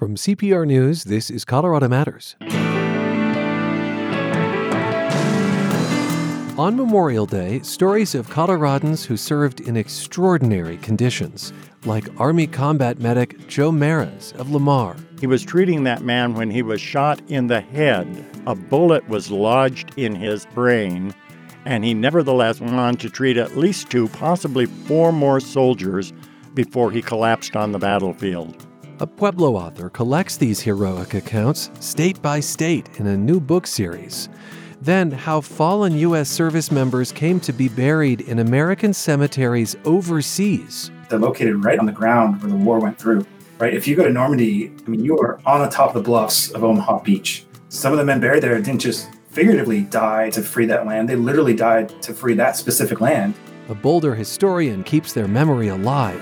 From CPR News, this is Colorado Matters. On Memorial Day, stories of Coloradans who served in extraordinary conditions, like Army combat medic Joe Mares of Lamar. He was treating that man when he was shot in the head. A bullet was lodged in his brain, and he nevertheless went on to treat at least two, possibly four more soldiers before he collapsed on the battlefield. A Pueblo author collects these heroic accounts state by state in a new book series. Then, how fallen U.S. service members came to be buried in American cemeteries overseas. They're located right on the ground where the war went through. Right? If you go to Normandy, I mean, you are on the top of the bluffs of Omaha Beach. Some of the men buried there didn't just figuratively die to free that land, they literally died to free that specific land. A Boulder historian keeps their memory alive.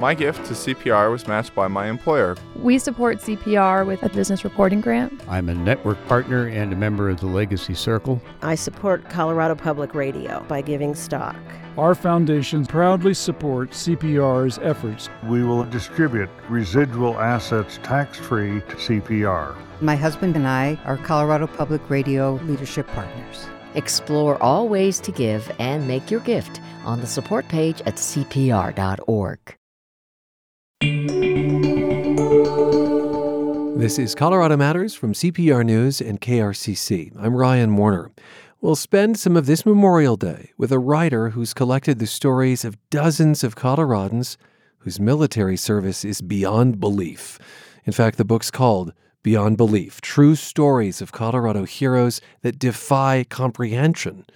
My gift to CPR was matched by my employer. We support CPR with a business reporting grant. I'm a network partner and a member of the Legacy Circle. I support Colorado Public Radio by giving stock. Our foundation proudly supports CPR's efforts. We will distribute residual assets tax free to CPR. My husband and I are Colorado Public Radio leadership partners. Explore all ways to give and make your gift on the support page at CPR.org. This is Colorado Matters from CPR News and KRCC. I'm Ryan Warner. We'll spend some of this Memorial Day with a writer who's collected the stories of dozens of Coloradans whose military service is beyond belief. In fact, the book's called Beyond Belief True Stories of Colorado Heroes That Defy Comprehension.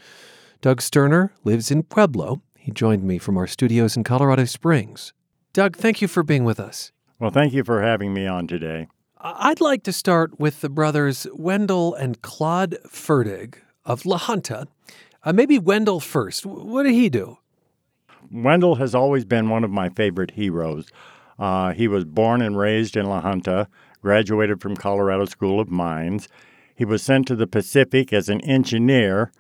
Doug Sterner lives in Pueblo. He joined me from our studios in Colorado Springs. Doug, thank you for being with us. Well, thank you for having me on today. I'd like to start with the brothers Wendell and Claude Fertig of La Junta. Uh, maybe Wendell first. What did he do? Wendell has always been one of my favorite heroes. Uh, he was born and raised in La Junta, graduated from Colorado School of Mines. He was sent to the Pacific as an engineer.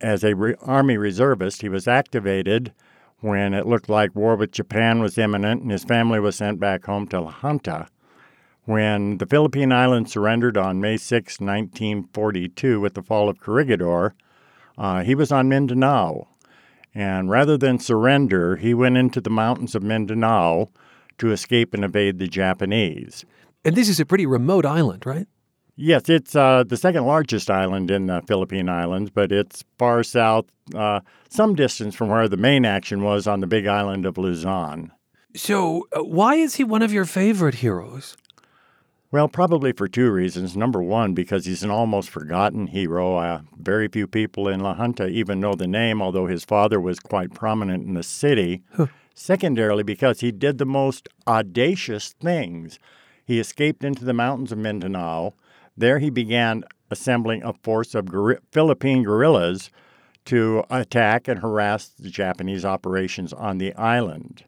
As a re- Army reservist, he was activated when it looked like war with Japan was imminent, and his family was sent back home to La Junta. When the Philippine Islands surrendered on May 6, 1942, with the fall of Corregidor, uh, he was on Mindanao. And rather than surrender, he went into the mountains of Mindanao to escape and evade the Japanese. And this is a pretty remote island, right? Yes, it's uh, the second largest island in the Philippine Islands, but it's far south, uh, some distance from where the main action was on the big island of Luzon. So, uh, why is he one of your favorite heroes? Well, probably for two reasons. Number one, because he's an almost forgotten hero. Uh, very few people in La Junta even know the name, although his father was quite prominent in the city. Huh. Secondarily, because he did the most audacious things. He escaped into the mountains of Mindanao. There he began assembling a force of Philippine guerrillas to attack and harass the Japanese operations on the island.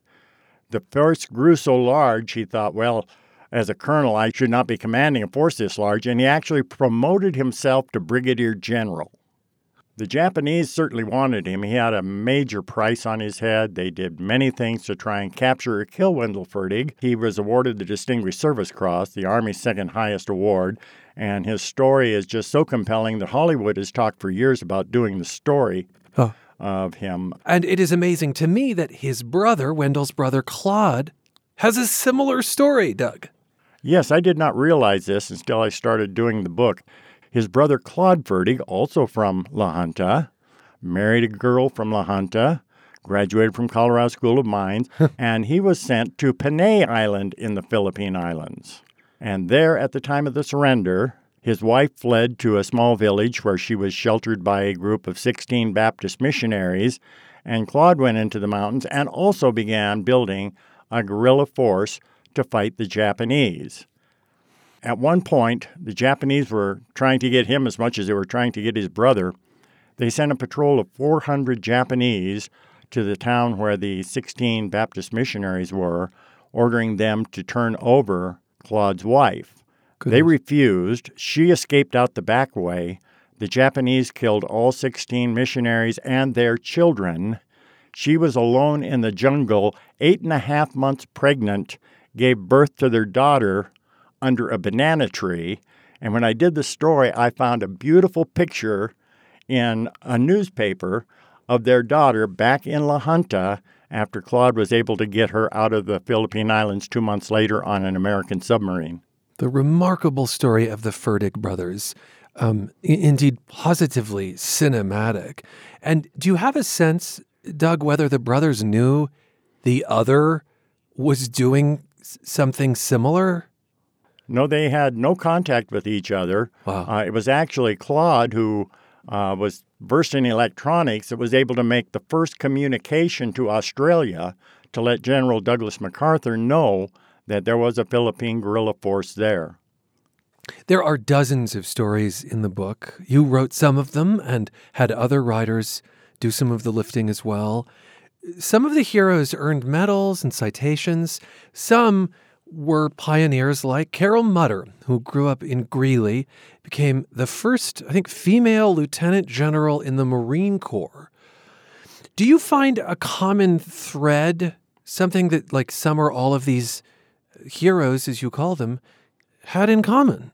The force grew so large, he thought, well, as a colonel, I should not be commanding a force this large, and he actually promoted himself to brigadier general. The Japanese certainly wanted him. He had a major price on his head. They did many things to try and capture or kill Wendell Fertig. He was awarded the Distinguished Service Cross, the Army's second highest award, and his story is just so compelling that Hollywood has talked for years about doing the story Huh. of him. And it is amazing to me that his brother, Wendell's brother Claude, has a similar story, Doug. Yes, I did not realize this until I started doing the book. His brother Claude Fertig, also from La Junta, married a girl from La Junta, graduated from Colorado School of Mines, and he was sent to Panay Island in the Philippine Islands. And there, at the time of the surrender, his wife fled to a small village where she was sheltered by a group of 16 Baptist missionaries, and Claude went into the mountains and also began building a guerrilla force to fight the Japanese. At one point, the Japanese were trying to get him as much as they were trying to get his brother. They sent a patrol of 400 Japanese to the town where the 16 Baptist missionaries were, ordering them to turn over Claude's wife. They refused. She escaped out the back way. The Japanese killed all 16 missionaries and their children. She was alone in the jungle, eight and a half months pregnant, gave birth to their daughter under a banana tree. And when I did the story, I found a beautiful picture in a newspaper of their daughter back in La Junta after Claude was able to get her out of the Philippine Islands two months later on an American submarine. The remarkable story of the Fertig brothers. Um, indeed, positively cinematic. And do you have a sense, Doug, whether the brothers knew the other was doing something similar? No, they had no contact with each other. Wow. Uh, it was actually Claude who uh, was versed in electronics that was able to make the first communication to Australia to let General Douglas MacArthur know that there was a Philippine guerrilla force there. There are dozens of stories in the book. You wrote some of them and had other writers do some of the lifting as well. Some of the heroes earned medals and citations. Some were pioneers like Carol Mutter, who grew up in Greeley, became the first, I think, female lieutenant general in the Marine Corps. Do you find a common thread, something that, like, some or all of these heroes, as you call them, had in common?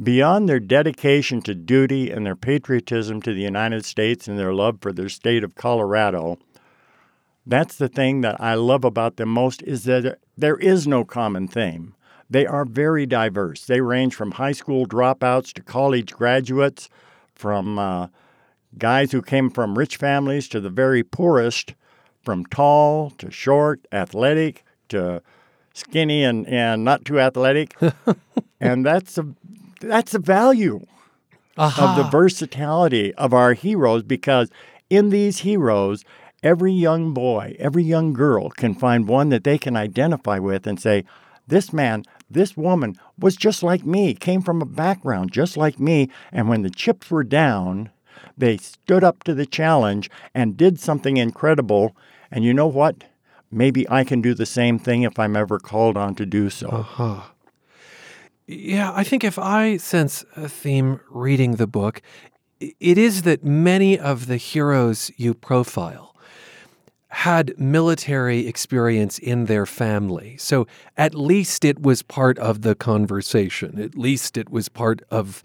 Beyond their dedication to duty and their patriotism to the United States and their love for their state of Colorado, that's the thing that I love about them most is that there is no common theme. They are very diverse. They range from high school dropouts to college graduates, from uh, guys who came from rich families to the very poorest, from tall to short, athletic to skinny and, and not too athletic. and that's a that's the value Aha. of the versatility of our heroes because in these heroes every young boy, every young girl can find one that they can identify with and say, This man, this woman was just like me, came from a background just like me. And when the chips were down, they stood up to the challenge and did something incredible. And you know what? Maybe I can do the same thing if I'm ever called on to do so. Uh-huh. Yeah, I think if I sense a theme reading the book, it is that many of the heroes you profile had military experience in their family. So at least it was part of the conversation. At least it was part of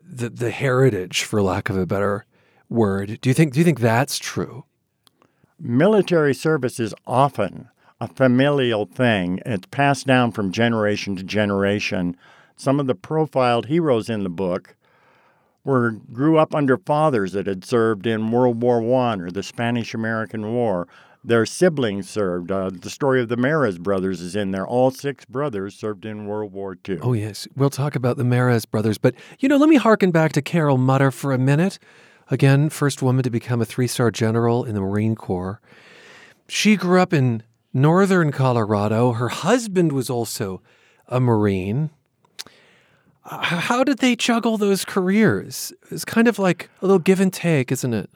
the the heritage, for lack of a better word. Do you think do you think that's true? Military service is often a familial thing. It's passed down from generation to generation. Some of the profiled heroes in the book were grew up under fathers that had served in World War One or the Spanish American War. Their siblings served. Uh, the story of the Mares brothers is in there. All six brothers served in World War II. Oh, yes. We'll talk about the Mares brothers. But, you know, let me harken back to Carol Mutter for a minute. Again, first woman to become a three star general in the Marine Corps. She grew up in northern Colorado. Her husband was also a Marine. How did they juggle those careers? It's kind of like a little give and take, isn't it?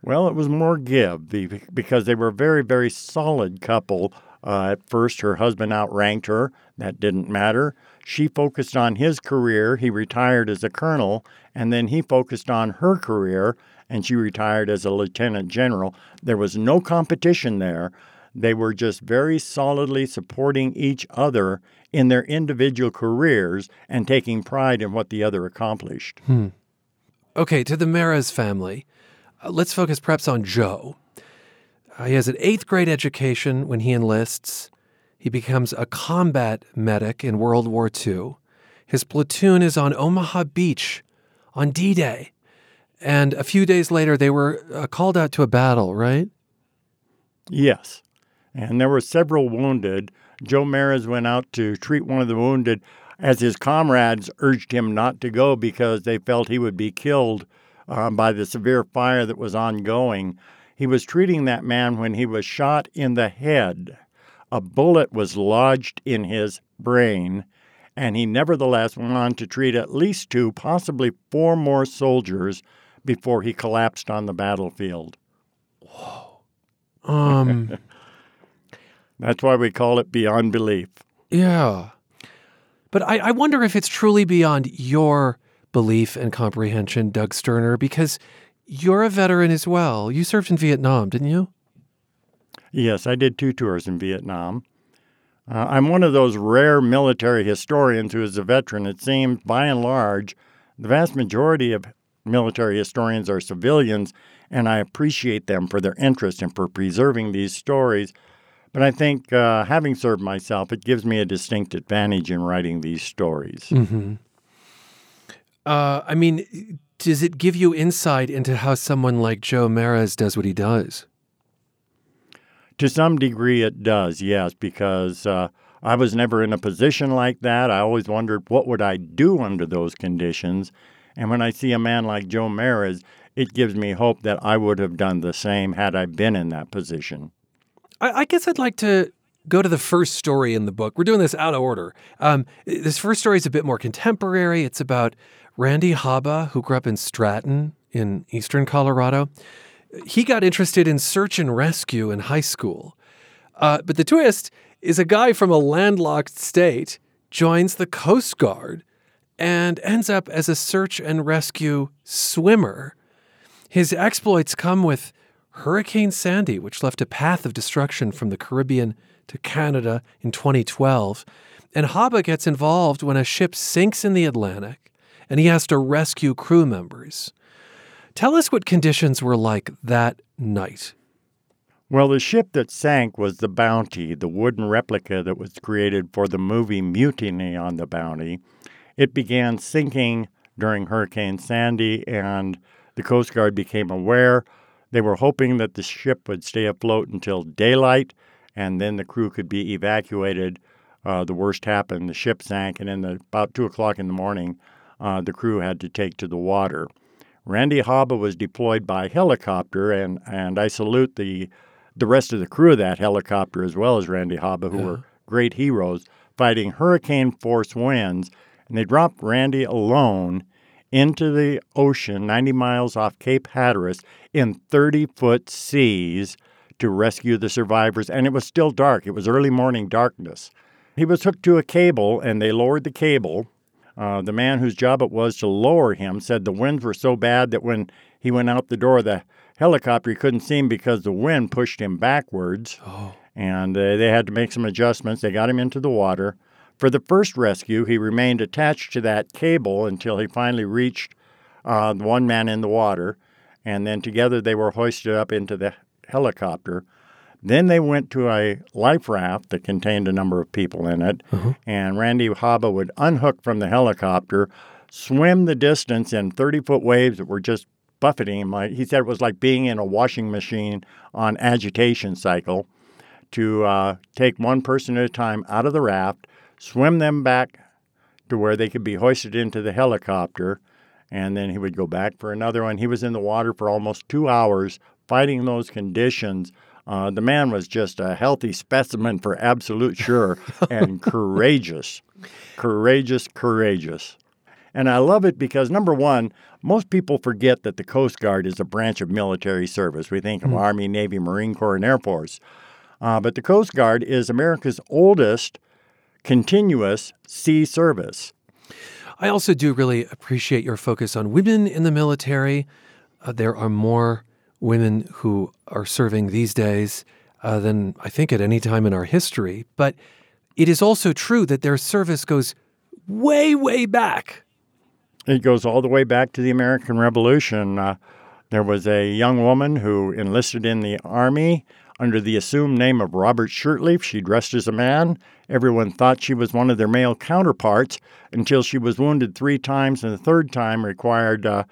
Well, it was more give because they were a very, very solid couple. Uh, at first, her husband outranked her. That didn't matter. She focused on his career. He retired as a colonel, and then he focused on her career, and she retired as a lieutenant general. There was no competition there. They were just very solidly supporting each other in their individual careers and taking pride in what the other accomplished. Hmm. Okay, to the Mares family, uh, let's focus perhaps on Joe. Uh, he has an eighth grade education when he enlists. He becomes a combat medic in World War II. His platoon is on Omaha Beach on D Day. And a few days later, they were uh, called out to a battle, right? Yes. And there were several wounded. Joe Mares went out to treat one of the wounded as his comrades urged him not to go because they felt he would be killed um, by the severe fire that was ongoing. He was treating that man when he was shot in the head. A bullet was lodged in his brain, and he nevertheless went on to treat at least two, possibly four more soldiers before he collapsed on the battlefield. Whoa. Um. That's why we call it beyond belief. Yeah. But I, I wonder if it's truly beyond your belief and comprehension, Doug Sterner, because you're a veteran as well. You served in Vietnam, didn't you? Yes, I did two tours in Vietnam. Uh, I'm one of those rare military historians who is a veteran. It seems, by and large, the vast majority of military historians are civilians, and I appreciate them for their interest and for preserving these stories. But I think uh, having served myself, it gives me a distinct advantage in writing these stories. Mm-hmm. Uh, I mean, does it give you insight into how someone like Joe Mares does what he does? To some degree, it does, yes, because uh, I was never in a position like that. I always wondered what would I do under those conditions. And when I see a man like Joe Mares, it gives me hope that I would have done the same had I been in that position. I, I guess I'd like to go to the first story in the book. We're doing this out of order. Um, this first story is a bit more contemporary. It's about Randy Haba, who grew up in Stratton in eastern Colorado. He got interested in search and rescue in high school. Uh, but the twist is a guy from a landlocked state joins the Coast Guard and ends up as a search and rescue swimmer. His exploits come with Hurricane Sandy, which left a path of destruction from the Caribbean to Canada in 2012. And Haba gets involved when a ship sinks in the Atlantic and he has to rescue crew members. Tell us what conditions were like that night. Well, the ship that sank was the Bounty, the wooden replica that was created for the movie Mutiny on the Bounty. It began sinking during Hurricane Sandy, and the Coast Guard became aware. They were hoping that the ship would stay afloat until daylight, and then the crew could be evacuated. Uh, the worst happened. The ship sank, and then about 2 o'clock in the morning, uh, the crew had to take to the water. Randy Haba was deployed by helicopter, and, and I salute the the rest of the crew of that helicopter as well as Randy Haba, who yeah. were great heroes, fighting hurricane force winds. And they dropped Randy alone into the ocean 90 miles off Cape Hatteras in 30 foot seas to rescue the survivors. And it was still dark, it was early morning darkness. He was hooked to a cable, and they lowered the cable uh, the man whose job it was to lower him said the winds were so bad that when he went out the door, the helicopter couldn't see him because the wind pushed him backwards. Oh. And uh, they had to make some adjustments. They got him into the water. For the first rescue, he remained attached to that cable until he finally reached uh, the one man in the water. And then together they were hoisted up into the helicopter. Then they went to a life raft that contained a number of people in it, uh-huh. and Randy Haba would unhook from the helicopter, swim the distance in 30 foot waves that were just buffeting him. He said, it was like being in a washing machine on agitation cycle. To uh, take one person at a time out of the raft, swim them back to where they could be hoisted into the helicopter, and then he would go back for another one. He was in the water for almost two hours fighting those conditions uh, the man was just a healthy specimen for absolute sure and courageous. Courageous, courageous. And I love it because, number one, most people forget that the Coast Guard is a branch of military service. We think of mm. Army, Navy, Marine Corps, and Air Force. Uh, but the Coast Guard is America's oldest continuous sea service. I also do really appreciate your focus on women in the military. Uh, there are more women who are serving these days uh, than I think at any time in our history. But it is also true that their service goes way, way back. It goes all the way back to the American Revolution. Uh, there was a young woman who enlisted in the Army under the assumed name of Robert Shurtleff. She dressed as a man. Everyone thought she was one of their male counterparts until she was wounded three times, and the third time required uh,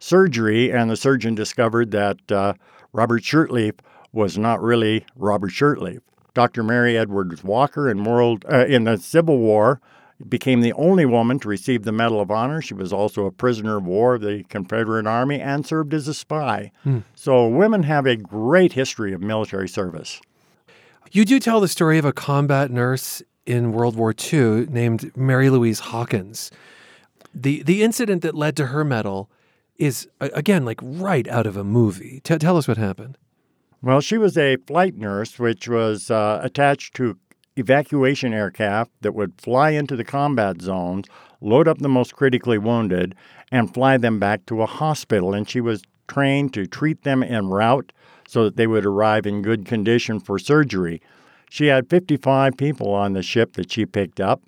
surgery, and the surgeon discovered that uh, Robert Shurtleff was not really Robert Shurtleff. Dr. Mary Edwards Walker in, world, uh, in the Civil War became the only woman to receive the Medal of Honor. She was also a prisoner of war of the Confederate Army and served as a spy. Hmm. So women have a great history of military service. You do tell the story of a combat nurse in World War II named Mary Louise Hawkins. The, the incident that led to her medal is again like right out of a movie. T- tell us what happened. Well, she was a flight nurse, which was uh, attached to evacuation aircraft that would fly into the combat zones, load up the most critically wounded, and fly them back to a hospital. And she was trained to treat them en route so that they would arrive in good condition for surgery. She had 55 people on the ship that she picked up,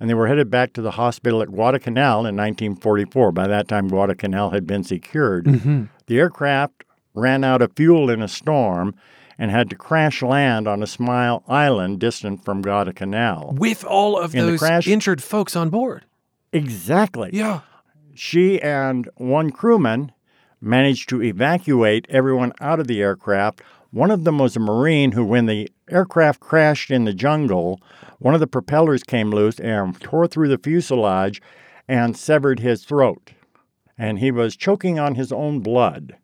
and they were headed back to the hospital at Guadalcanal in 1944. By that time, Guadalcanal had been secured. Mm-hmm. The aircraft ran out of fuel in a storm and had to crash land on a small island distant from Guadalcanal. With all of In those crash- injured folks on board. Exactly. Yeah. She and one crewman managed to evacuate everyone out of the aircraft. One of them was a Marine who, when the aircraft crashed in the jungle, one of the propellers came loose and tore through the fuselage and severed his throat. And he was choking on his own blood.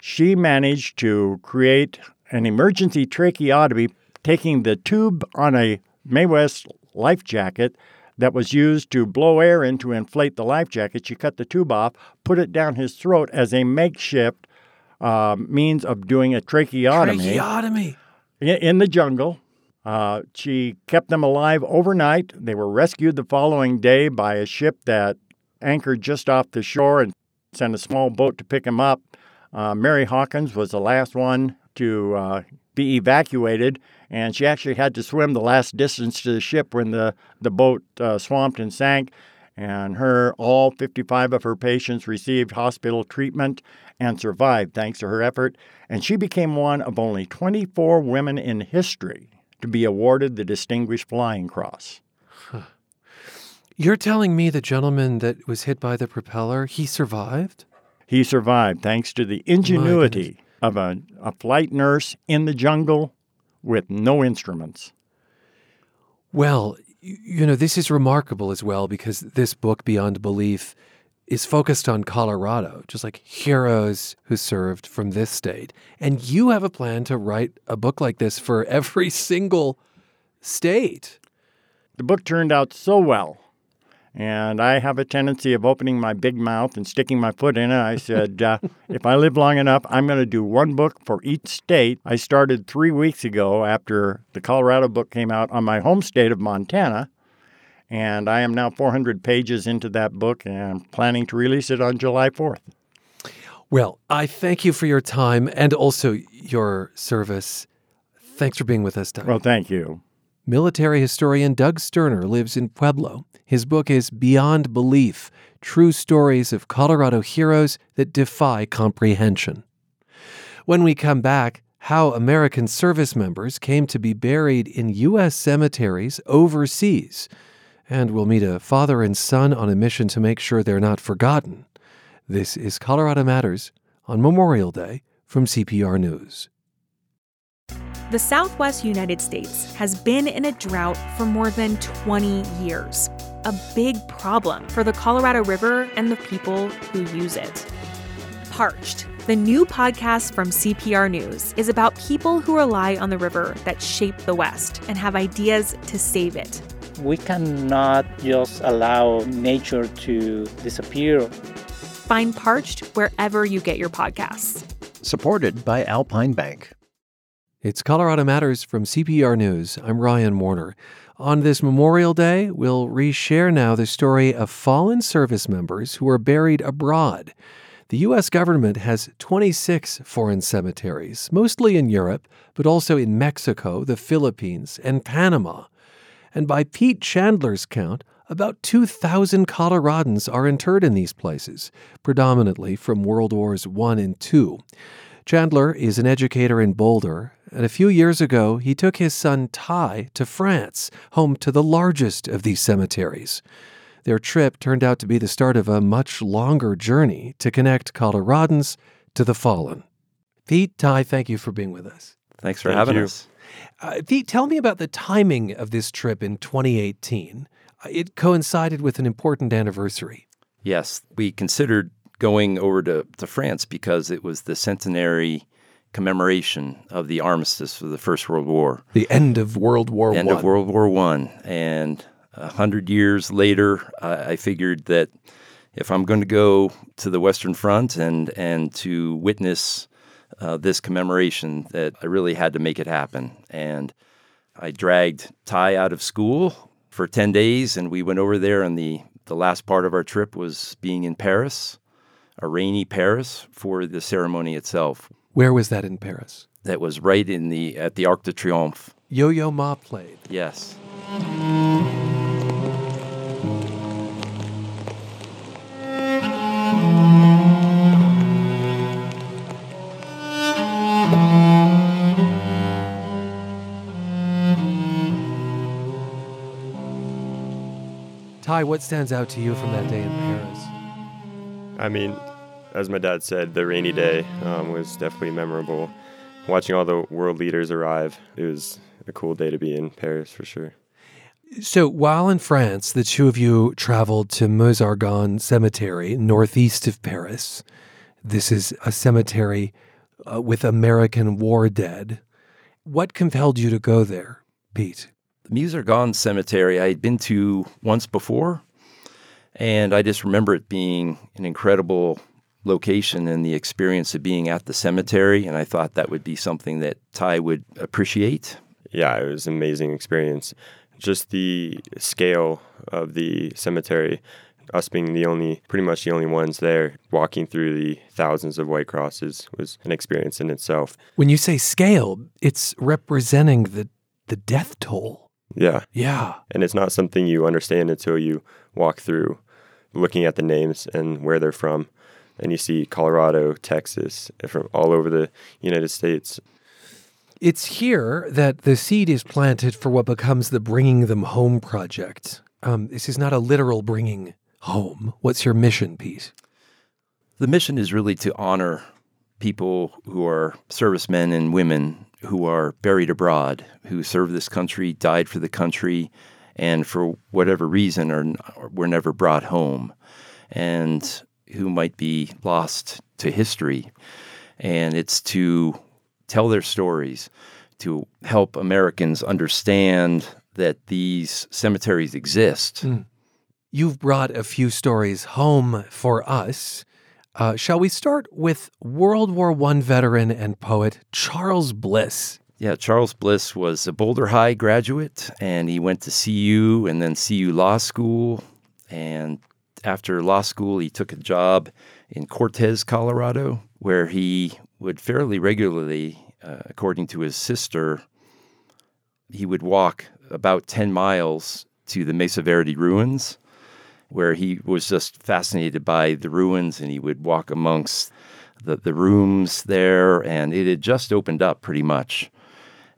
She managed to create an emergency tracheotomy, taking the tube on a Mae West life jacket that was used to blow air in to inflate the life jacket. She cut the tube off, put it down his throat as a makeshift uh, means of doing a tracheotomy Tracheotomy. i- in the jungle. Uh, she kept them alive overnight. They were rescued the following day by a ship that anchored just off the shore and sent a small boat to pick them up. Uh, Mary Hawkins was the last one to uh, be evacuated, and she actually had to swim the last distance to the ship when the, the boat uh, swamped and sank. And her, all 55 of her patients received hospital treatment and survived thanks to her effort. And she became one of only 24 women in history to be awarded the Distinguished Flying Cross. You're telling me the gentleman that was hit by the propeller, he survived? He survived thanks to the ingenuity of a, a flight nurse in the jungle with no instruments. Well, you know, this is remarkable as well because this book, Beyond Belief, is focused on Colorado, just like heroes who served from this state. And you have a plan to write a book like this for every single state. The book turned out so well. And I have a tendency of opening my big mouth and sticking my foot in it. I said, uh, if I live long enough, I'm going to do one book for each state. I started three weeks ago after the Colorado book came out on my home state of Montana. And I am now 400 pages into that book and I'm planning to release it on July 4th. Well, I thank you for your time and also your service. Thanks for being with us, Doug. Well, thank you. Military historian Doug Sterner lives in Pueblo. His book is Beyond Belief True Stories of Colorado Heroes That Defy Comprehension. When we come back, how American service members came to be buried in U.S. cemeteries overseas. And we'll meet a father and son on a mission to make sure they're not forgotten. This is Colorado Matters on Memorial Day from CPR News. The Southwest United States has been in a drought for more than 20 years, a big problem for the Colorado River and the people who use it. Parched, the new podcast from CPR News, is about people who rely on the river that shape the West and have ideas to save it. We cannot just allow nature to disappear. Find Parched wherever you get your podcasts. Supported by Alpine Bank. It's Colorado Matters from CPR News. I'm Ryan Warner. On this Memorial Day, we'll reshare now the story of fallen service members who are buried abroad. The U.S. government has 26 foreign cemeteries, mostly in Europe, but also in Mexico, the Philippines, and Panama. And by Pete Chandler's count, about 2,000 Coloradans are interred in these places, predominantly from World Wars I and II. Chandler is an educator in Boulder, and a few years ago he took his son Ty to France, home to the largest of these cemeteries. Their trip turned out to be the start of a much longer journey to connect Coloradans to the fallen. Pete, Ty, thank you for being with us. Thanks for Thank having you. us. Uh, Pete, tell me about the timing of this trip in 2018. Uh, It coincided with an important anniversary. Yes, we considered going over to, to France because it was the centenary commemoration of the armistice of the First World War. The end of World War End One. of World War One, and a hundred years later, I, I figured that if I'm going to go to the Western Front and and to witness uh, this commemoration, that I really had to make it happen. And I dragged Ty out of school for ten days, and we went over there. And the the last part of our trip was being in Paris, a rainy Paris for the ceremony itself. Where was that in Paris? That was right in the at the Arc de Triomphe. Yo Yo Ma played. Yes. Ty, what stands out to you from that day in Paris? I mean, as my dad said, the rainy day um, was definitely memorable. Watching all the world leaders arrive, it was a cool day to be in Paris for sure. So, while in France, the two of you traveled to Meuse-Argonne Cemetery, northeast of Paris. This is a cemetery uh, with American war dead. What compelled you to go there, Pete? The Meuse-Argonne Cemetery I had been to once before, and I just remember it being an incredible location and the experience of being at the cemetery. And I thought that would be something that Ty would appreciate. Yeah, it was an amazing experience. Just the scale of the cemetery, us being the only, pretty much the only ones there, walking through the thousands of white crosses was an experience in itself. When you say scale, it's representing the the death toll. Yeah. Yeah. And it's not something you understand until you walk through looking at the names and where they're from. And you see Colorado, Texas, from all over the United States. It's here that the seed is planted for what becomes the Bringing Them Home project. Um, this is not a literal bringing home. What's your mission, Pete? The mission is really to honor people who are servicemen and women who are buried abroad, who served this country, died for the country, and for whatever reason are were never brought home, and who might be lost to history. And it's to tell their stories, to help Americans understand that these cemeteries exist. Mm. You've brought a few stories home for us. Uh, shall we start with World War I veteran and poet Charles Bliss? Yeah, Charles Bliss was a Boulder High graduate, and he went to CU and then CU Law School. And after law school, he took a job in Cortez, Colorado, where he would fairly regularly, uh, according to his sister, he would walk about 10 miles to the Mesa Verde ruins, where he was just fascinated by the ruins and he would walk amongst the, the rooms there. And it had just opened up pretty much.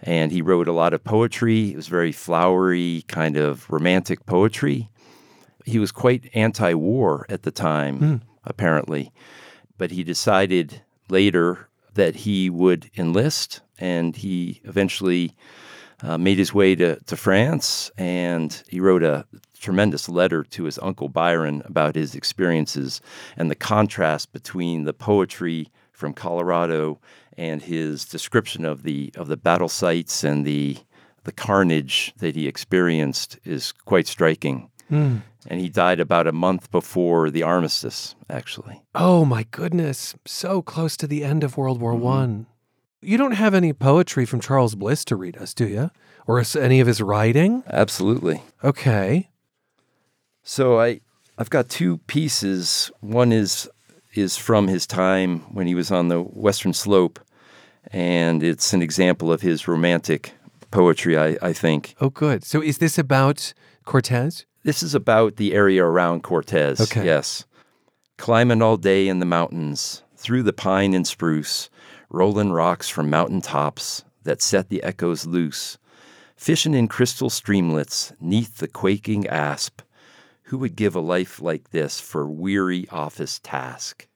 And he wrote a lot of poetry. It was very flowery, kind of romantic poetry. He was quite anti war at the time, Mm. apparently. But he decided later that he would enlist, and he eventually uh, made his way to, to France. And he wrote a tremendous letter to his uncle Byron about his experiences and the contrast between the poetry from Colorado and his description of the of the battle sites and the the carnage that he experienced is quite striking. Mm. And he died about a month before the armistice, actually. Oh my goodness, so close to the end of World War Mm-hmm. One. You don't have any poetry from Charles Bliss to read us, do you? Or any of his writing? Absolutely. Okay. So I I've got two pieces. One is is from his time when he was on the Western Slope, and it's an example of his romantic poetry. I, I think. Oh, good. So is this about Cortez? This is about the area around Cortez. Okay. Yes. Climbing all day in the mountains, through the pine and spruce, rolling rocks from mountain tops that set the echoes loose, fishing in crystal streamlets neath the quaking asp. Who would give a life like this for weary office task?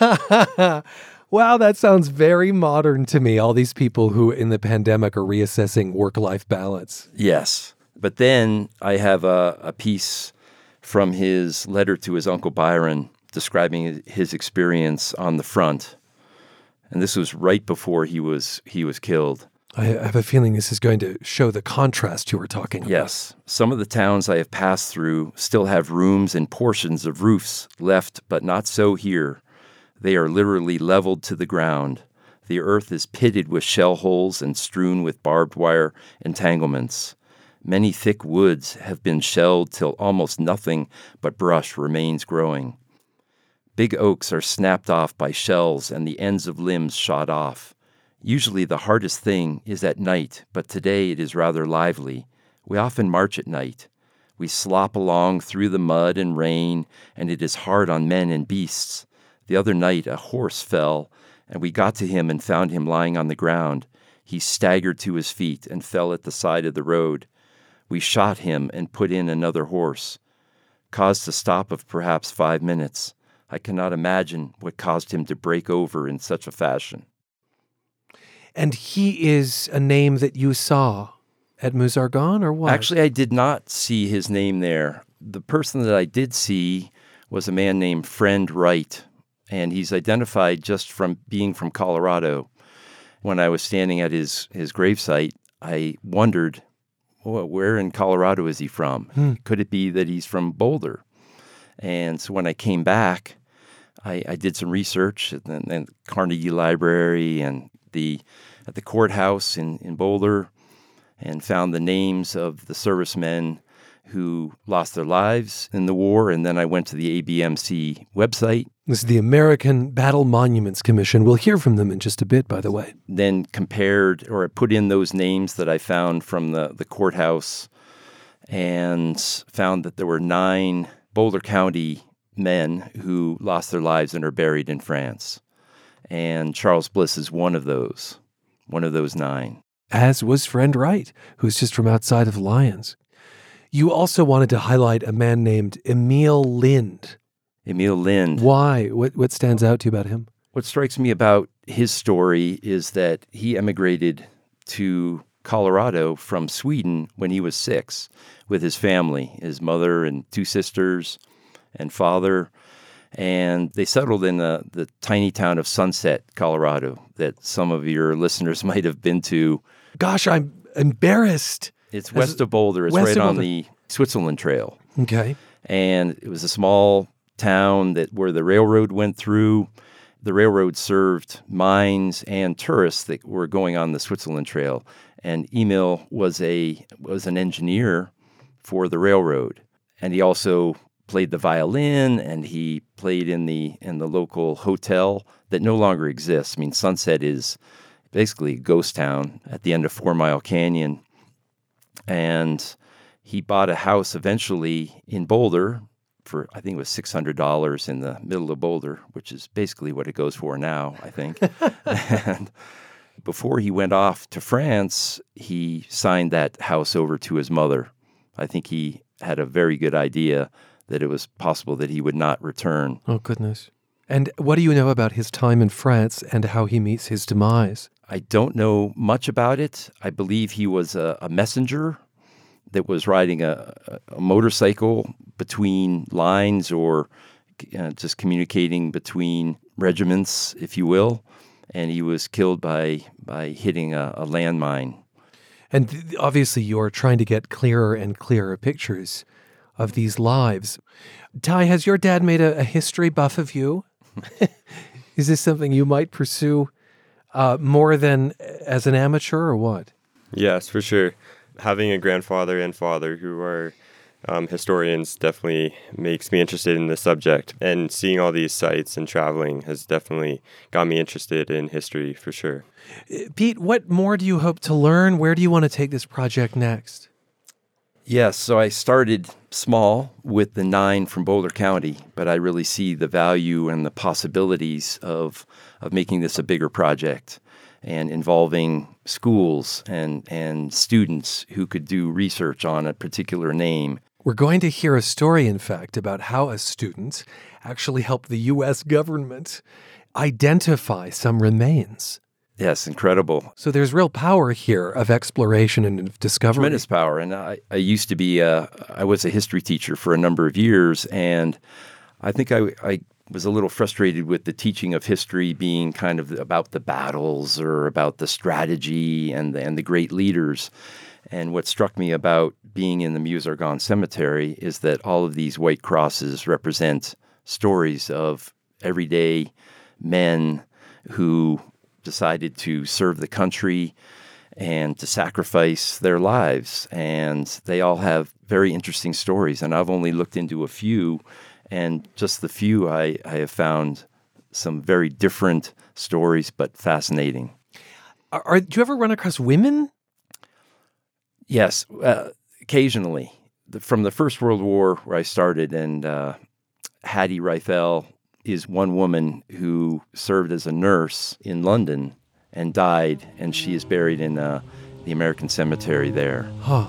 wow, that sounds very modern to me. All these people who in the pandemic are reassessing work life balance. Yes. But then I have a, a piece from his letter to his uncle Byron describing his experience on the front. And this was right before he was he was killed. I have a feeling this is going to show the contrast you were talking about. Yes. Some of the towns I have passed through still have rooms and portions of roofs left, but not so here. They are literally leveled to the ground. The earth is pitted with shell holes and strewn with barbed wire entanglements. Many thick woods have been shelled till almost nothing but brush remains growing. Big oaks are snapped off by shells and the ends of limbs shot off. Usually the hardest thing is at night, but today it is rather lively. We often march at night. We slop along through the mud and rain, and it is hard on men and beasts. The other night a horse fell, and we got to him and found him lying on the ground. He staggered to his feet and fell at the side of the road. We shot him and put in another horse. Caused a stop of perhaps five minutes. I cannot imagine what caused him to break over in such a fashion. And he is a name that you saw at Meuse-Argonne or what? Actually, I did not see his name there. The person that I did see was a man named Friend Wright, and he's identified just from being from Colorado. When I was standing at his, his gravesite, I wondered, well, where in Colorado is he from? Hmm. Could it be that he's from Boulder? And so when I came back, I, I did some research at the, the Carnegie Library and the at the courthouse in, in Boulder and found the names of the servicemen who lost their lives in the war. And then I went to the ABMC website. This is the American Battle Monuments Commission. We'll hear from them in just a bit, by the way. Then compared or put in those names that I found from the, the courthouse and found that there were nine Boulder County men who lost their lives and are buried in France. And Charles Bliss is one of those, one of those nine. As was Friend Wright, who's just from outside of Lyons. You also wanted to highlight a man named Emil Lind. Emil Lind. Why? What, what stands out to you about him? What strikes me about his story is that he emigrated to Colorado from Sweden when he was six with his family, his mother and two sisters and father. And they settled in the, the tiny town of Sunset, Colorado, that some of your listeners might have been to. Gosh, I'm embarrassed. It's west of Boulder. It's right on the Switzerland Trail. Okay. And it was a small town that where the railroad went through. The railroad served mines and tourists that were going on the Switzerland Trail. And Emil was a was an engineer for the railroad, and he also played the violin and he played in the in the local hotel that no longer exists. I mean, Sunset is basically a ghost town at the end of Four Mile Canyon, and he bought a house eventually in Boulder for I think it was six hundred dollars in the middle of Boulder, which is basically what it goes for now, I think. and before he went off to France, he signed that house over to his mother. I think he had a very good idea that it was possible that he would not return. Oh goodness. And what do you know about his time in France and how he meets his demise? I don't know much about it. I believe he was a, a messenger that was riding a, a, motorcycle between lines or uh, just communicating between regiments, if you will. And he was killed by, by hitting a, a landmine. And th- obviously, you're trying to get clearer and clearer pictures of these lives. Ty, has your dad made a, a history buff of you? Is this something you might pursue uh, more than as an amateur or what? Yes, for sure. Having a grandfather and father who are um, historians definitely makes me interested in the subject. And seeing all these sites and traveling has definitely got me interested in history for sure. Uh, Pete, what more do you hope to learn? Where do you want to take this project next? Yes, so I started small with the nine from Boulder County, but I really see the value and the possibilities of of making this a bigger project and involving schools and and students who could do research on a particular name. We're going to hear a story, in fact, about how a student actually helped the U.S. government identify some remains. Yes, incredible. So there's real power here of exploration and of discovery. Tremendous power. And I, I used to be, a, I was a history teacher for a number of years. And I think I, I was a little frustrated with the teaching of history being kind of about the battles or about the strategy and the, and the great leaders. And what struck me about being in the Meuse-Argonne Cemetery is that all of these white crosses represent stories of everyday men who decided to serve the country and to sacrifice their lives. And they all have very interesting stories. And I've only looked into a few. and just the few I, I have found some very different stories, but fascinating. Are, are, do you ever run across women? Yes, uh, occasionally. The, from the First World War, where I started, and uh, Hattie Reifel is one woman who served as a nurse in London and died, and she is buried in uh, the American cemetery there. Huh.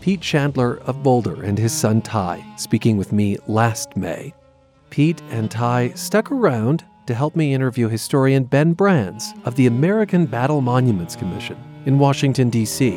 Pete Chandler of Boulder and his son Ty speaking with me last May. Pete and Ty stuck around to help me interview historian Ben Brands of the American Battle Monuments Commission in Washington, D.C.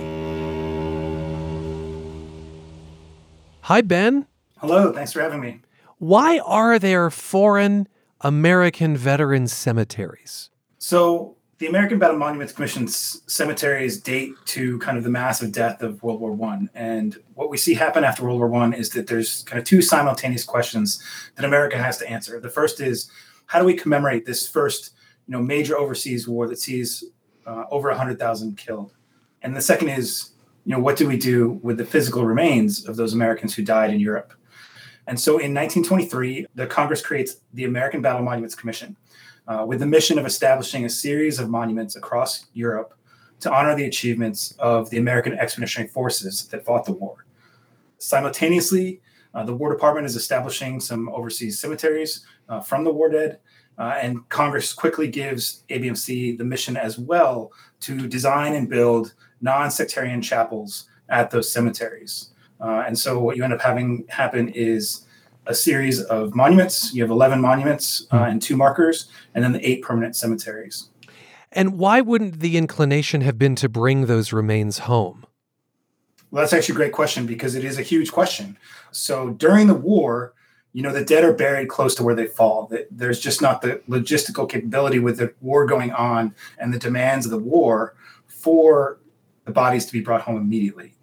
Hi, Ben. Hello, thanks for having me. Why are there foreign American veteran cemeteries? So, the American Battle Monuments Commission's cemeteries date to kind of the massive death of World War One, and what we see happen after World War One is that there's kind of two simultaneous questions that America has to answer. The first is how do we commemorate this first, you know, major overseas war that sees uh, over hundred thousand killed, and the second is, you know, what do we do with the physical remains of those Americans who died in Europe? And so, in 1923, the Congress creates the American Battle Monuments Commission uh, with the mission of establishing a series of monuments across Europe to honor the achievements of the American Expeditionary Forces that fought the war. Simultaneously, uh, the War Department is establishing some overseas cemeteries uh, from the war dead, uh, and Congress quickly gives ABMC the mission as well to design and build non sectarian chapels at those cemeteries. Uh, and so, what you end up having happen is a series of monuments. You have 11 monuments uh, hmm. and two markers, and then the eight permanent cemeteries. And why wouldn't the inclination have been to bring those remains home? Well, that's actually a great question because it is a huge question. So during the war, you know, the dead are buried close to where they fall. There's just not the logistical capability with the war going on and the demands of the war for the bodies to be brought home immediately.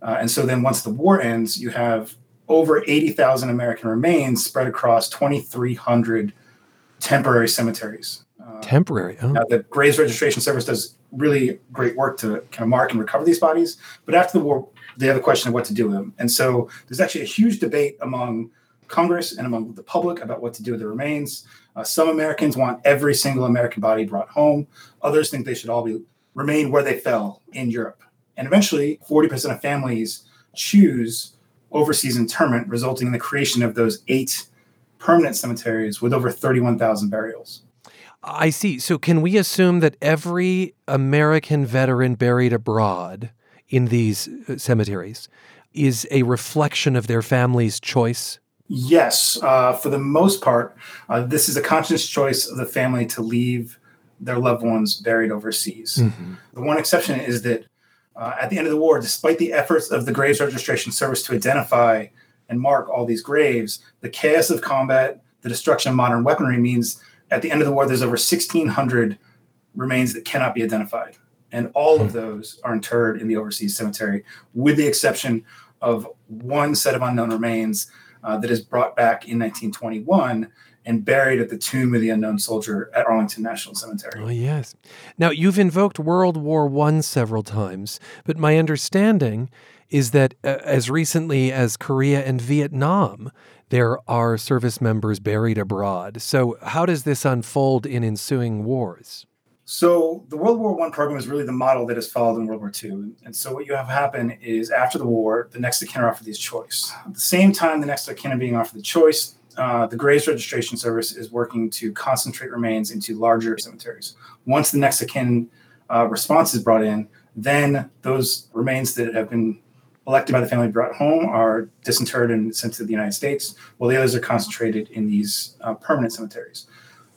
Uh, and so then once the war ends, you have over 80,000 American remains spread across 2,300 temporary cemeteries. Uh, temporary. Oh. Now, the Graves Registration Service does really great work to kind of mark and recover these bodies. But after the war, they have a question of what to do with them. And so there's actually a huge debate among Congress and among the public about what to do with the remains. Uh, some Americans want every single American body brought home. Others think they should all be remain where they fell in Europe. And eventually, 40% of families choose overseas interment, resulting in the creation of those eight permanent cemeteries with over 31,000 burials. I see. So, can we assume that every American veteran buried abroad in these uh, cemeteries is a reflection of their family's choice? Yes. Uh, for the most part, uh, this is a conscious choice of the family to leave their loved ones buried overseas. Mm-hmm. The one exception is that uh, at the end of the war, despite the efforts of the Graves Registration Service to identify and mark all these graves, the chaos of combat, the destruction of modern weaponry means at the end of the war, there's over 1,600 remains that cannot be identified. And all of hmm. those are interred in the overseas cemetery, with the exception of one set of unknown remains uh, that is brought back in 1921 and buried at the tomb of the unknown soldier at Arlington National Cemetery. Oh, yes. Now, you've invoked World War I several times, but my understanding is that uh, as recently as Korea and Vietnam, there are service members buried abroad. So, how does this unfold in ensuing wars? So, the World War I program is really the model that is followed in World War II. And so, what you have happen is after the war, the next of kin are offered these choice. At the same time, the next of kin are being offered the choice, uh, the Graves Registration Service is working to concentrate remains into larger cemeteries. Once the next of kin uh, response is brought in, then those remains that have been elected by the family brought home are disinterred and sent to the United States, while the others are concentrated in these uh, permanent cemeteries.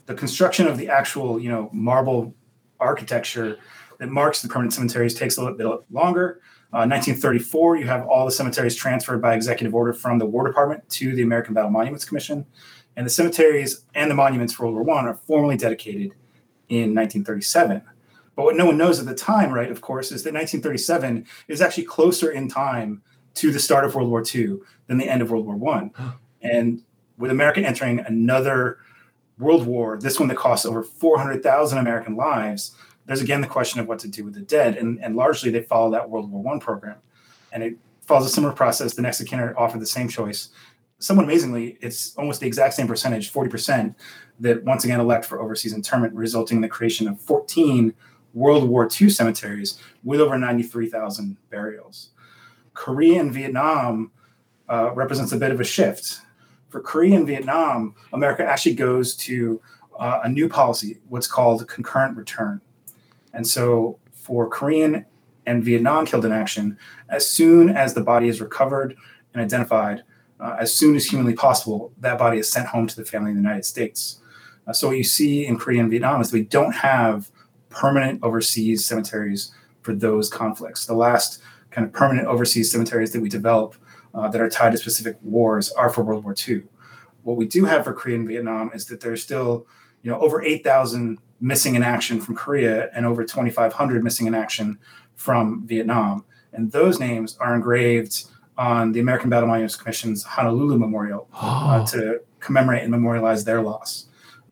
The construction of the actual, you know, marble architecture that marks the permanent cemeteries takes a little bit longer. 1934, uh, you have all the cemeteries transferred by executive order from the War Department to the American Battle Monuments Commission. And the cemeteries and the monuments for World War I are formally dedicated in 1937. But what no one knows at the time, right, of course, is that 1937 is actually closer in time to the start of World War II than the end of World War I. and with America entering another World War, this one that costs over 400,000 American lives, there's again the question of what to do with the dead. And, and largely they follow that World War One program. And it follows a similar process. The next of kin are offered the same choice. Somewhat amazingly, it's almost the exact same percentage, 40%, that once again elect for overseas internment, resulting in the creation of 14 World War II cemeteries with over 93,000 burials. Korea and Vietnam uh, represents a bit of a shift. For Korea and Vietnam, America actually goes to uh, a new policy, what's called concurrent return. And so for Korean and Vietnam killed in action, as soon as the body is recovered and identified, uh, as soon as humanly possible, that body is sent home to the family in the United States. Uh, so what you see in Korea and Vietnam is we don't have permanent overseas cemeteries for those conflicts. The last kind of permanent overseas cemeteries that we develop uh, that are tied to specific wars are for World War II. What we do have for Korea and Vietnam is that there's still, you know, over 8,000 missing in action from Korea and over 2,500 missing in action from Vietnam. And those names are engraved on the American Battle Monuments Commission's Honolulu Memorial uh, to commemorate and memorialize their loss.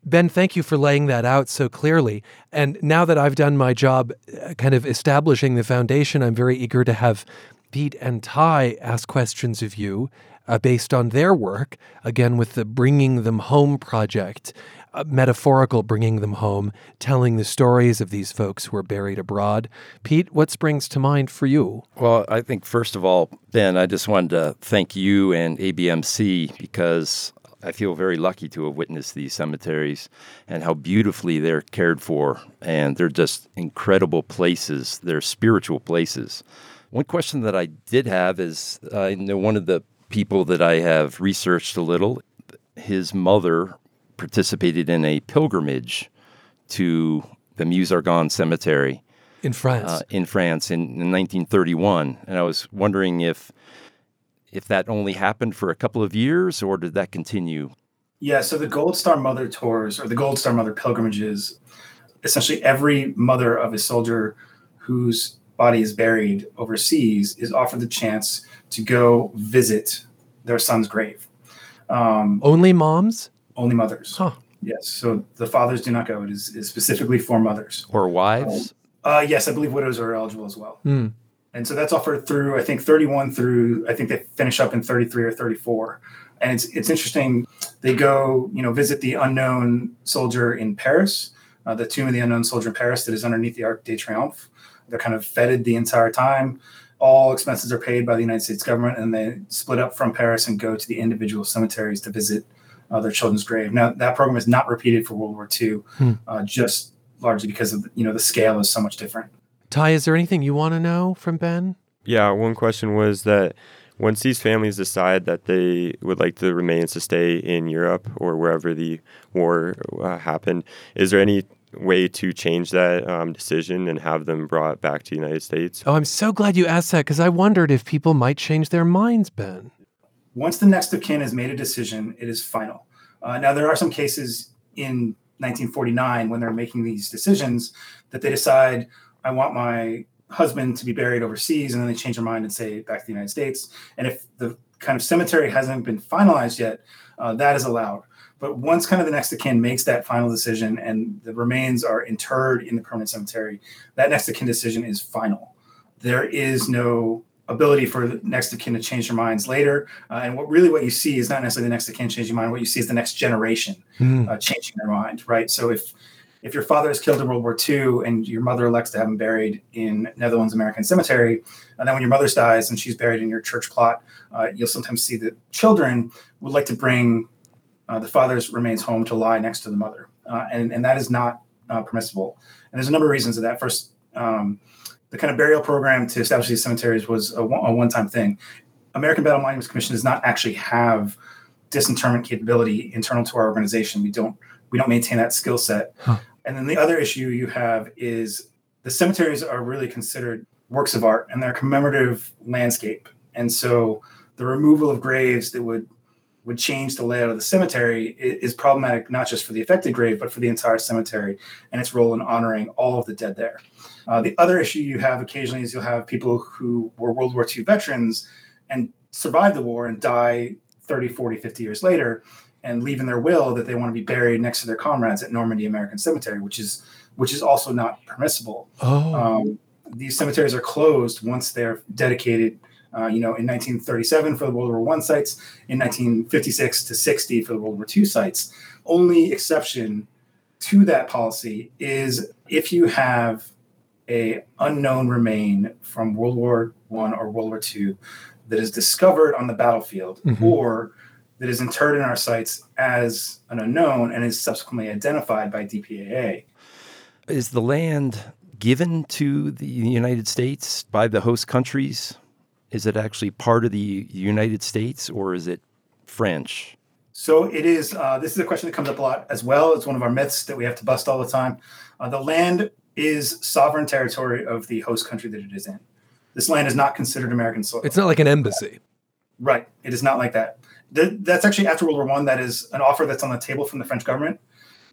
Ben, thank you for laying that out so clearly. And now that I've done my job uh, kind of establishing the foundation, I'm very eager to have Pete and Ty ask questions of you uh, based on their work, again, with the Bringing Them Home project, uh, metaphorical bringing them home, telling the stories of these folks who are buried abroad. Pete, what springs to mind for you? Well, I think, first of all, Ben, I just wanted to thank you and ABMC because I feel very lucky to have witnessed these cemeteries and how beautifully they're cared for. And they're just incredible places. They're spiritual places. One question that I did have is I know one of the people that I have researched a little, his mother participated in a pilgrimage to the Meuse-Argonne Cemetery in France. Uh, in France in, in 1931, and I was wondering if if that only happened for a couple of years or did that continue? Yeah, so the Gold Star Mother tours or the Gold Star Mother pilgrimages, essentially every mother of a soldier whose body is buried overseas is offered the chance to go visit their son's grave. Um, only moms? Only mothers. Huh. Yes. So the fathers do not go. It is, is specifically for mothers. Or wives? Um, uh, yes, I believe widows are eligible as well. Mm and so that's offered through I think 31 through I think they finish up in 33 or 34. And it's it's interesting. They go you know visit the unknown soldier in Paris, uh, the tomb of the unknown soldier in Paris that is underneath the Arc de Triomphe. They're kind of feted the entire time. All expenses are paid by the United States government, and they split up from Paris and go to the individual cemeteries to visit uh, their children's grave. Now that program is not repeated for World War II, hmm. uh, just largely because of you know the scale is so much different. Ty, is there anything you want to know from Ben? Yeah, one question was that once these families decide that they would like the remains to stay in Europe or wherever the war uh, happened, is there any way to change that um, decision and have them brought back to the United States? Oh, I'm so glad you asked that because I wondered if people might change their minds, Ben. Once the next of kin has made a decision, it is final. Uh, now, there are some cases in 1949 when they're making these decisions that they decide, I want my husband to be buried overseas, and then they change their mind and say back to the United States. And if the kind of cemetery hasn't been finalized yet, uh, that is allowed. But once kind of the next of kin makes that final decision and the remains are interred in the permanent cemetery, that next of kin decision is final. There is no ability for the next of kin to change their minds later. Uh, and what really what you see is not necessarily the next of kin changing mind. What you see is the next generation mm. uh, changing their mind, right? So if if your father is killed in World War II and your mother elects to have him buried in Netherlands American Cemetery, and then when your mother dies and she's buried in your church plot, uh, you'll sometimes see that children would like to bring uh, the father's remains home to lie next to the mother, uh, and and that is not uh, permissible. And there's a number of reasons of that. First. Um, the kind of burial program to establish these cemeteries was a, a one-time thing. American Battle Monuments Commission does not actually have disinterment capability internal to our organization. We don't we don't maintain that skill set. Huh. And then the other issue you have is the cemeteries are really considered works of art and they're commemorative landscape. And so the removal of graves that would would change the layout of the cemetery is problematic not just for the affected grave but for the entire cemetery and its role in honoring all of the dead there. Uh, the other issue you have occasionally is you'll have people who were World War II veterans and survived the war and die 30, 40, 50 years later and leave in their will that they want to be buried next to their comrades at Normandy American Cemetery, which is which is also not permissible. Oh. Um, these cemeteries are closed once they're dedicated. Uh, you know, in 1937 for the World War One sites, in 1956 to 60 for the World War II sites. Only exception to that policy is if you have a unknown remain from World War One or World War II that is discovered on the battlefield Mhm. or that is interred in our sites as an unknown and is subsequently identified by DPAA. Is the land given to the United States by the host countries? Is it actually part of the United States or is it French? So it is. Uh, this is a question that comes up a lot as well. It's one of our myths that we have to bust all the time. Uh, the land is sovereign territory of the host country that it is in. This land is not considered American soil. It's not like an embassy. Right. It is not like that. Th- that's actually after World War One. That is an offer that's on the table from the French government,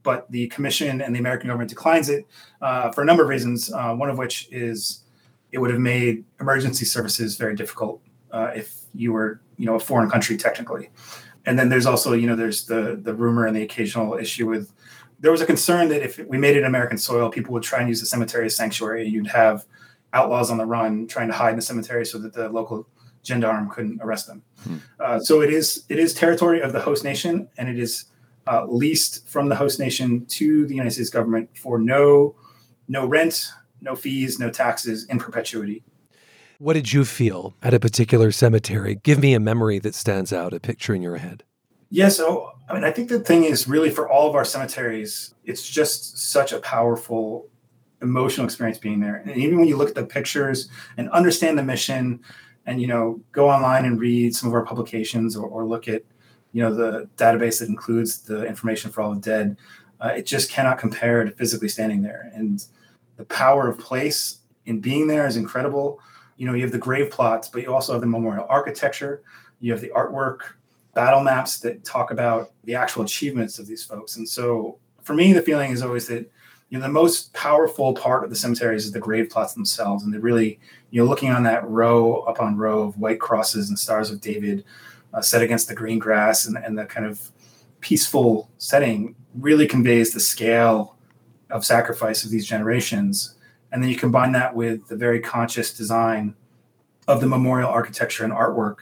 but the Commission and the American government declines it uh, for a number of reasons. Uh, one of which is it would have made emergency services very difficult uh, if you were, you know, a foreign country technically. And then there's also, you know, there's the the rumor and the occasional issue with. There was a concern that if we made it American soil, people would try and use the cemetery as sanctuary. You'd have outlaws on the run trying to hide in the cemetery so that the local gendarme couldn't arrest them. Uh, so it is it is territory of the host nation, and it is uh, leased from the host nation to the United States government for no no rent, no fees, no taxes in perpetuity. What did you feel at a particular cemetery? Give me a memory that stands out, a picture in your head. Yeah, so I mean, I think the thing is really for all of our cemeteries, it's just such a powerful emotional experience being there. And even when you look at the pictures and understand the mission, and you know, go online and read some of our publications or, or look at you know the database that includes the information for all the dead, uh, it just cannot compare to physically standing there. And the power of place in being there is incredible. You know, you have the grave plots, but you also have the memorial architecture. You have the artwork, battle maps that talk about the actual achievements of these folks. And so, for me, the feeling is always that you know the most powerful part of the cemeteries is the grave plots themselves, and they really you know looking on that row upon row of white crosses and stars of David uh, set against the green grass and, and the kind of peaceful setting really conveys the scale of sacrifice of these generations. And then you combine that with the very conscious design of the memorial architecture and artwork,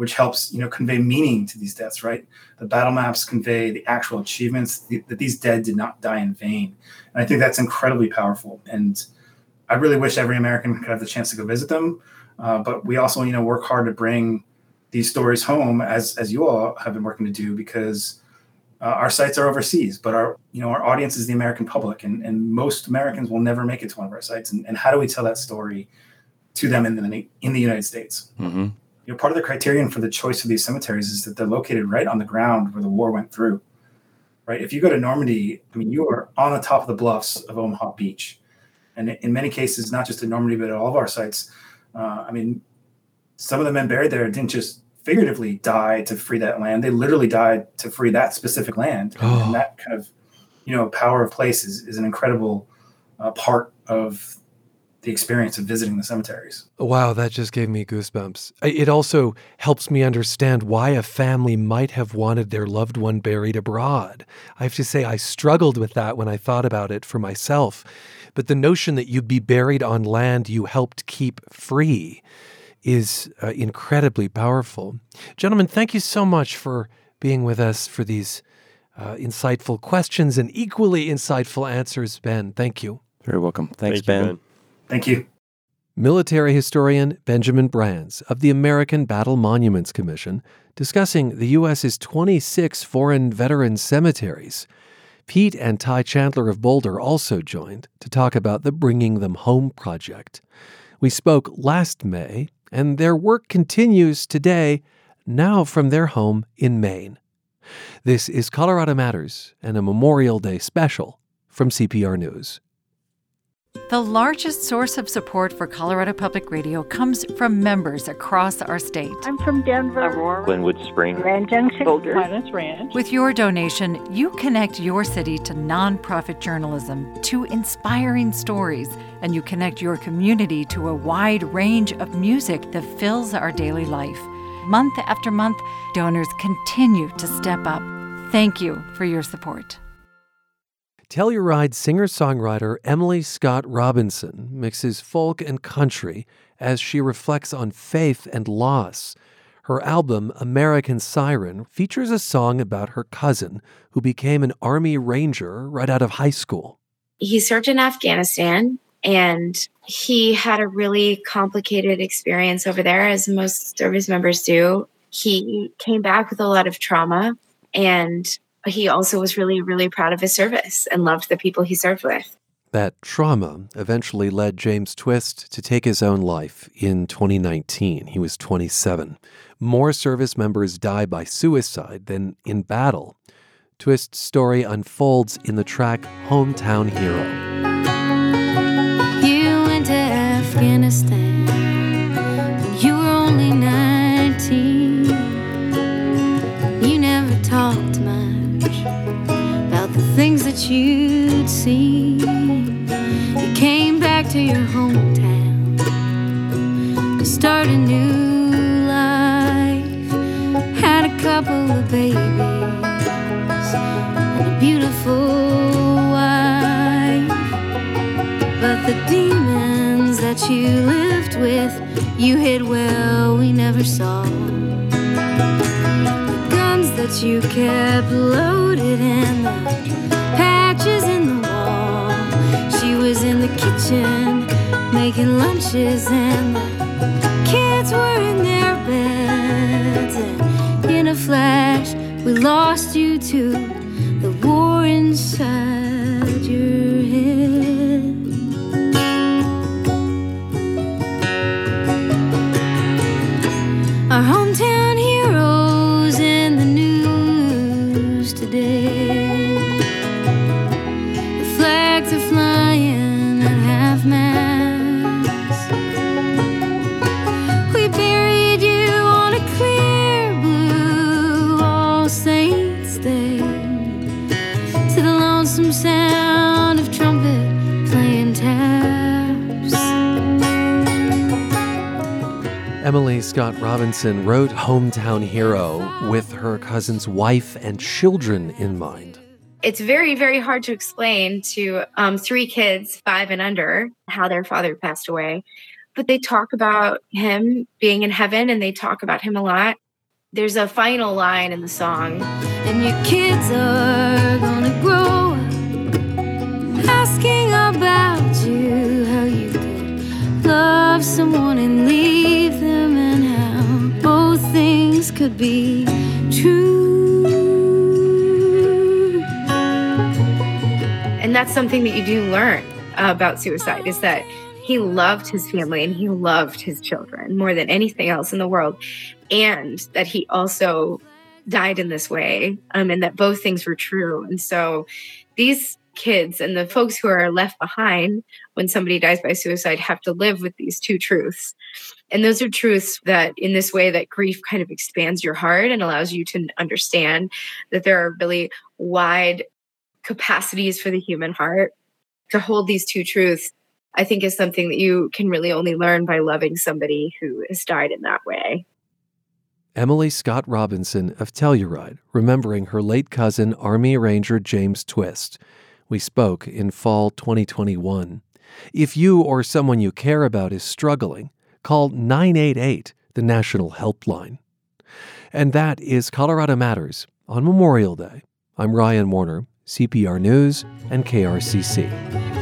which helps you know convey meaning to these deaths. Right, the battle maps convey the actual achievements that these dead did not die in vain, and I think that's incredibly powerful. And I really wish every American could have the chance to go visit them. Uh, but we also you know work hard to bring these stories home as as you all have been working to do because uh, our sites are overseas, but our you know our audience is the American public, and, and most Americans will never make it to one of our sites. And, and how do we tell that story to them in the in the United States? Mm-hmm. You know, part of the criterion for the choice of these cemeteries is that they're located right on the ground where the war went through. Right, if you go to Normandy, I mean, you are on the top of the bluffs of Omaha Beach, and in many cases, not just in Normandy, but at all of our sites. Uh, I mean, some of the men buried there didn't just figuratively die to free that land. They literally died to free that specific land. And, Oh. and that kind of, you know, power of place is, is an incredible uh, part of the experience of visiting the cemeteries. Wow, that just gave me goosebumps. It also helps me understand why a family might have wanted their loved one buried abroad. I have to say, I struggled with that when I thought about it for myself. But the notion that you'd be buried on land you helped keep free is uh, incredibly powerful. Gentlemen, thank you so much for being with us for these uh, insightful questions and equally insightful answers, Ben. Thank you. Very welcome. Thanks, Thank you, ben. Thank you. Military historian Benjamin Brands of the American Battle Monuments Commission discussing the U.S.'s 26 foreign veteran cemeteries. Pete and Ty Chandler of Boulder also joined to talk about the Bringing Them Home project. We spoke last May, and their work continues today, now from their home in Maine. This is Colorado Matters and a Memorial Day special from CPR News. The largest source of support for Colorado Public Radio comes from members across our state. I'm from Denver, Aurora, Glenwood Spring, Grand Junction, Boulder, Highlands Ranch. With your donation, you connect your city to nonprofit journalism, to inspiring stories, and you connect your community to a wide range of music that fills our daily life. Month after month, donors continue to step up. Thank you for your support. Telluride singer songwriter Emily Scott Robinson mixes folk and country as she reflects on faith and loss. Her album, American Siren, features a song about her cousin who became an Army Ranger right out of high school. He served in Afghanistan and he had a really complicated experience over there, as most service members do. He came back with a lot of trauma and he also was really, really proud of his service and loved the people he served with. That trauma eventually led James Twist to take his own life in 2019. He was 27. More service members die by suicide than in battle. Twist's story unfolds in the track Hometown Hero. You went to Afghanistan you'd seen. You came back to your hometown to start a new life. Had a couple of babies and a beautiful wife. But the demons that you lived with, you hid well, we never saw. That you kept loaded and the patches kitchen making lunches, and the kids were in their beds. And in a flash, we lost you to the war inside Scott Robinson wrote Hometown Hero with her cousin's wife and children in mind. It's very, very hard to explain to um, three kids, five and under, how their father passed away. But they talk about him being in heaven and they talk about him a lot. There's a final line in the song. And your kids are gonna grow up asking about you, how you could love someone and leave them, and how both could be true. And that's something that you do learn about suicide is that he loved his family and he loved his children more than anything else in the world. And that he also died in this way um, and that both things were true. And so these kids and the folks who are left behind when somebody dies by suicide have to live with these two truths. And those are truths that, in this way, that grief kind of expands your heart and allows you to understand that there are really wide capacities for the human heart. To hold these two truths, I think, is something that you can really only learn by loving somebody who has died in that way. Emily Scott Robinson of Telluride, remembering her late cousin, Army Ranger James Twist. We spoke in fall 2021. If you or someone you care about is struggling, call 988, the National Helpline. And that is Colorado Matters on Memorial Day. I'm Ryan Warner, CPR News and KRCC.